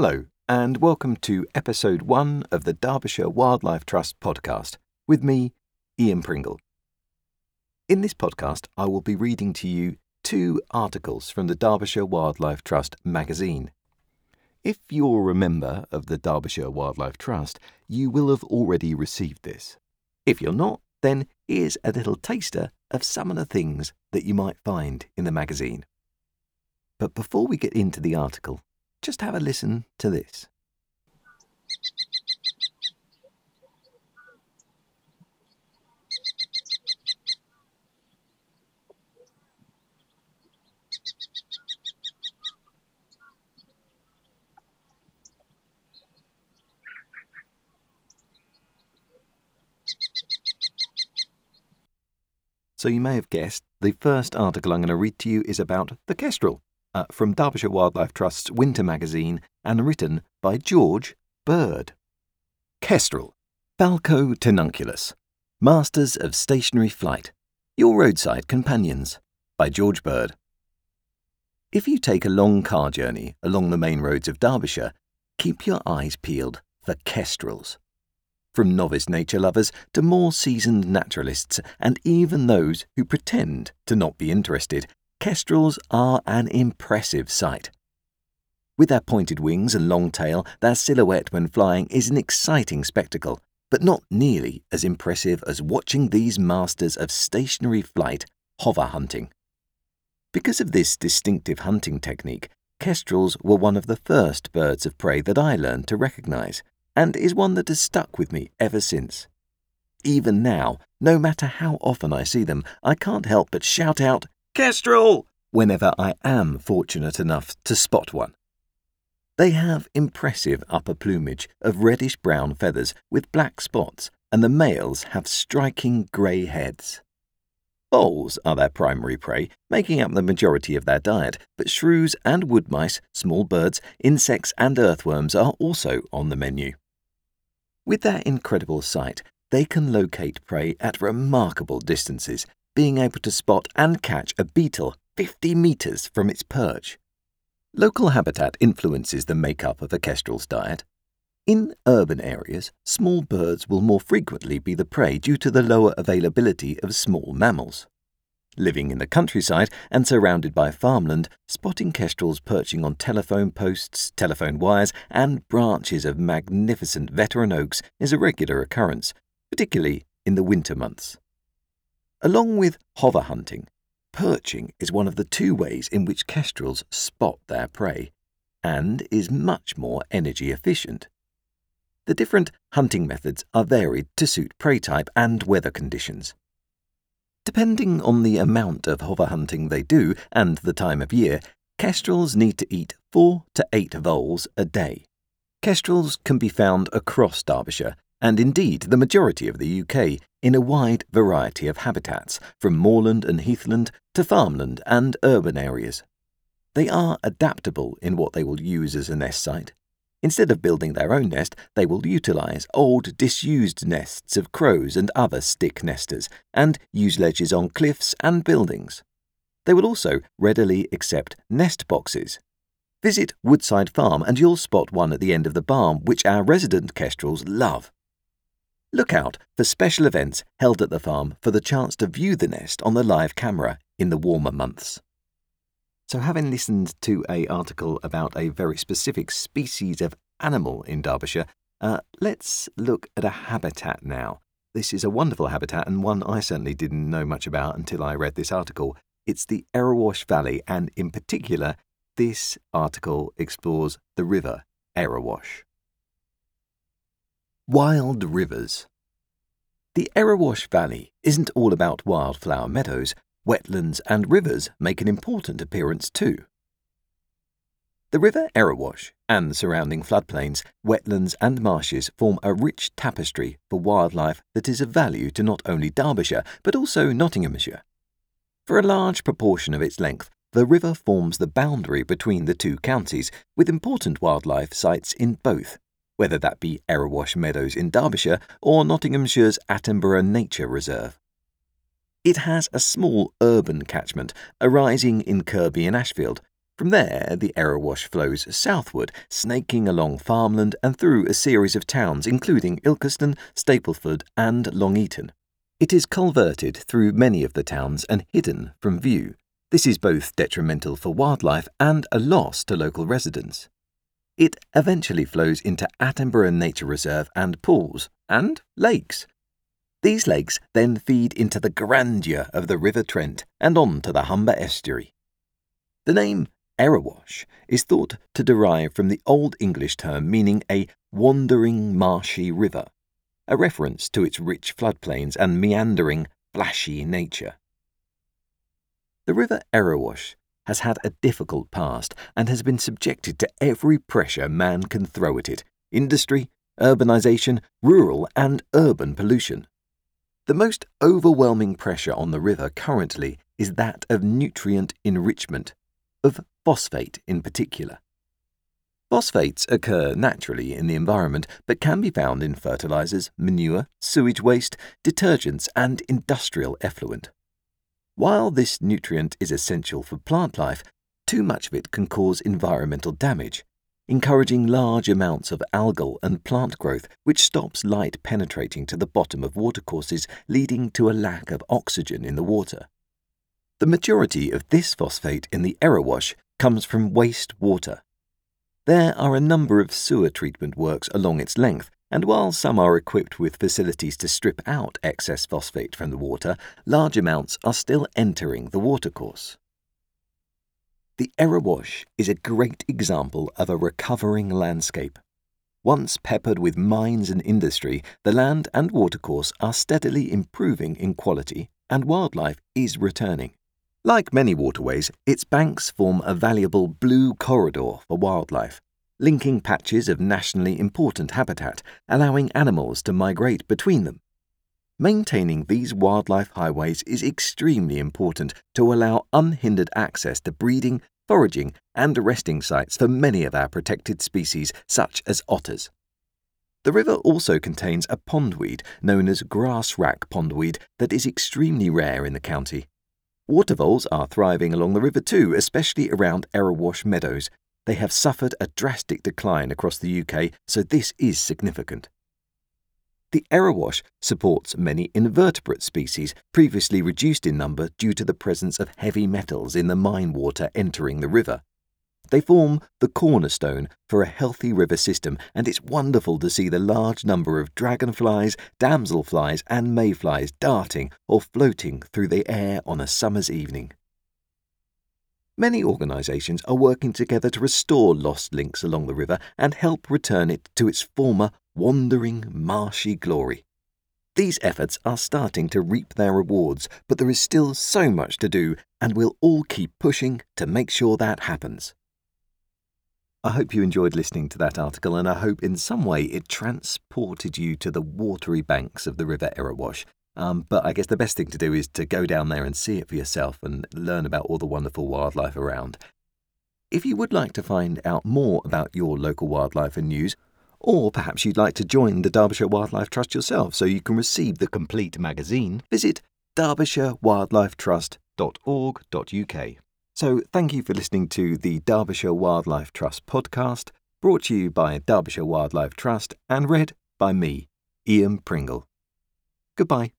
Hello, and welcome to episode one of the Derbyshire Wildlife Trust podcast with me, Ian Pringle. In this podcast, I will be reading to you two articles from the Derbyshire Wildlife Trust magazine. If you're a member of the Derbyshire Wildlife Trust, you will have already received this. If you're not, then here's a little taster of some of the things that you might find in the magazine. But before we get into the article, just have a listen to this. So you may have guessed the first article I'm going to read to you is about the kestrel uh, from Derbyshire Wildlife Trust's Winter magazine and written by George Bird. Kestrel, Falco tinnunculus, Masters of Stationary Flight, Your Roadside Companions, by George Bird. If you take a long car journey along the main roads of Derbyshire, keep your eyes peeled for kestrels from novice nature lovers to more seasoned naturalists, and even those who pretend to not be interested, kestrels are an impressive sight. With their pointed wings and long tail, their silhouette when flying is an exciting spectacle, but not nearly as impressive as watching these masters of stationary flight hover hunting. Because of this distinctive hunting technique, kestrels were one of the first birds of prey that I learned to recognize, and is one that has stuck with me ever since. Even now, no matter how often I see them, I can't help but shout out, Kestrel! whenever I am fortunate enough to spot one. They have impressive upper plumage of reddish brown feathers with black spots, and the males have striking grey heads. Voles are their primary prey, making up the majority of their diet, but shrews and wood mice, small birds, insects, and earthworms are also on the menu. With their incredible sight, they can locate prey at remarkable distances, being able to spot and catch a beetle 50 metres from its perch. Local habitat influences the makeup of a kestrel's diet. In urban areas, small birds will more frequently be the prey due to the lower availability of small mammals. Living in the countryside and surrounded by farmland, spotting kestrels perching on telephone posts, telephone wires, and branches of magnificent veteran oaks is a regular occurrence, particularly in the winter months. Along with hover hunting, perching is one of the two ways in which kestrels spot their prey, and is much more energy efficient. The different hunting methods are varied to suit prey type and weather conditions. Depending on the amount of hover hunting they do and the time of year, kestrels need to eat four to eight voles a day. Kestrels can be found across Derbyshire, and indeed the majority of the UK, in a wide variety of habitats, from moorland and heathland to farmland and urban areas. They are adaptable in what they will use as a nest site, Instead of building their own nest, they will utilize old, disused nests of crows and other stick nesters and use ledges on cliffs and buildings. They will also readily accept nest boxes. Visit Woodside Farm and you'll spot one at the end of the barn which our resident kestrels love. Look out for special events held at the farm for the chance to view the nest on the live camera in the warmer months. So, having listened to a article about a very specific species of animal in Derbyshire, uh, let's look at a habitat now. This is a wonderful habitat and one I certainly didn't know much about until I read this article. It's the Erewash Valley, and in particular, this article explores the river Erewash. Wild rivers. The Erewash Valley isn't all about wildflower meadows, wetlands, and rivers make an important appearance too. The River Erewash and the surrounding floodplains, wetlands, and marshes form a rich tapestry for wildlife that is of value to not only Derbyshire but also Nottinghamshire. For a large proportion of its length, the river forms the boundary between the two counties, with important wildlife sites in both, whether that be Erewash Meadows in Derbyshire or Nottinghamshire's Attenborough Nature Reserve. It has a small urban catchment arising in Kirkby and Ashfield, From there, the Erewash flows southward, snaking along farmland and through a series of towns, including Ilkeston, Stapleford, and Long Eaton. It is culverted through many of the towns and hidden from view. This is both detrimental for wildlife and a loss to local residents. It eventually flows into Attenborough Nature Reserve and pools, and lakes. These lakes then feed into the grandeur of the River Trent and on to the Humber estuary. The name Erewash is thought to derive from the Old English term meaning a wandering marshy river, a reference to its rich floodplains and meandering, flashy nature. The River Erewash has had a difficult past and has been subjected to every pressure man can throw at it industry, urbanisation, rural and urban pollution. The most overwhelming pressure on the river currently is that of nutrient enrichment, of phosphate in particular. Phosphates occur naturally in the environment but can be found in fertilizers, manure, sewage waste, detergents, and industrial effluent. While this nutrient is essential for plant life, too much of it can cause environmental damage, encouraging large amounts of algal and plant growth, which stops light penetrating to the bottom of watercourses, leading to a lack of oxygen in the water. The majority of this phosphate in the Erewash comes from waste water. There are a number of sewer treatment works along its length, and while some are equipped with facilities to strip out excess phosphate from the water, large amounts are still entering the watercourse. The Erewash is a great example of a recovering landscape. Once peppered with mines and industry, the land and watercourse are steadily improving in quality, and wildlife is returning. Like many waterways, its banks form a valuable blue corridor for wildlife, linking patches of nationally important habitat, allowing animals to migrate between them. Maintaining these wildlife highways is extremely important to allow unhindered access to breeding, foraging, and resting sites for many of our protected species, such as otters. The river also contains a pondweed known as grass wrack pondweed that is extremely rare in the county. Water voles are thriving along the river too, especially around Erewash Meadows. They have suffered a drastic decline across the UK, so this is significant. The Erewash supports many invertebrate species previously reduced in number due to the presence of heavy metals in the mine water entering the river. They form the cornerstone for a healthy river system, and it's wonderful to see the large number of dragonflies, damselflies, and mayflies darting or floating through the air on a summer's evening. Many organisations are working together to restore lost links along the river and help return it to its former wandering, marshy glory. These efforts are starting to reap their rewards, but there is still so much to do, and we'll all keep pushing to make sure that happens. I hope you enjoyed listening to that article, and I hope in some way it transported you to the watery banks of the River Erewash. Um, but I guess the best thing to do is to go down there and see it for yourself and learn about all the wonderful wildlife around. If you would like to find out more about your local wildlife and news, or perhaps you'd like to join the Derbyshire Wildlife Trust yourself so you can receive the complete magazine, visit derbyshirewildlifetrust.org.uk. So, thank you for listening to the Derbyshire Wildlife Trust podcast, brought to you by Derbyshire Wildlife Trust and read by me, Ian Pringle. Goodbye.